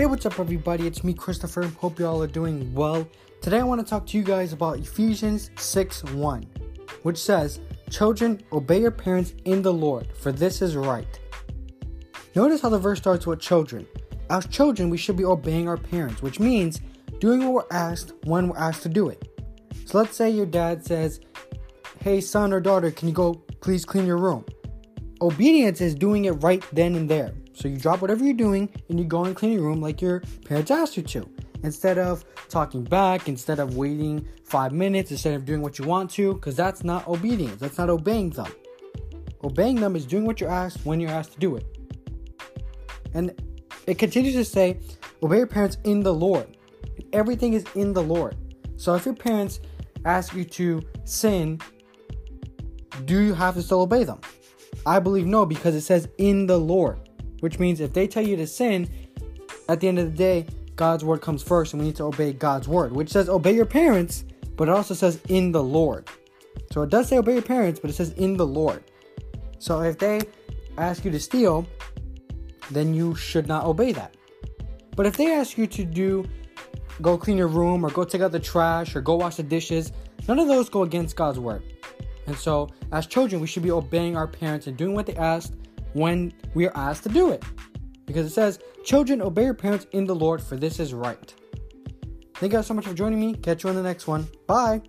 Hey, what's up, everybody? It's me, Christopher. Hope you all are doing well. Today, I want to talk to you guys about Ephesians 6 1, which says, Children, obey your parents in the Lord, for this is right. Notice how the verse starts with children. As children, we should be obeying our parents, which means doing what we're asked when we're asked to do it. So let's say your dad says, Hey, son or daughter, can you go please clean your room? Obedience is doing it right then and there. So you drop whatever you're doing and you go and clean your room like your parents asked you to. Instead of talking back, instead of waiting five minutes, instead of doing what you want to, because that's not obedience. That's not obeying them. Obeying them is doing what you're asked when you're asked to do it. And it continues to say, obey your parents in the Lord. Everything is in the Lord. So if your parents ask you to sin, do you have to still obey them? I believe no, because it says in the Lord which means if they tell you to sin, at the end of the day, God's word comes first, and we need to obey God's word, which says obey your parents, but it also says in the Lord. So it does say obey your parents, but it says in the Lord. So if they ask you to steal, then you should not obey that. But if they ask you to do, go clean your room, or go take out the trash, or go wash the dishes, none of those go against God's word. And so, as children, we should be obeying our parents and doing what they asked when we are asked to do it. Because it says, Children, obey your parents in the Lord, for this is right. Thank you guys so much for joining me. Catch you on the next one. Bye.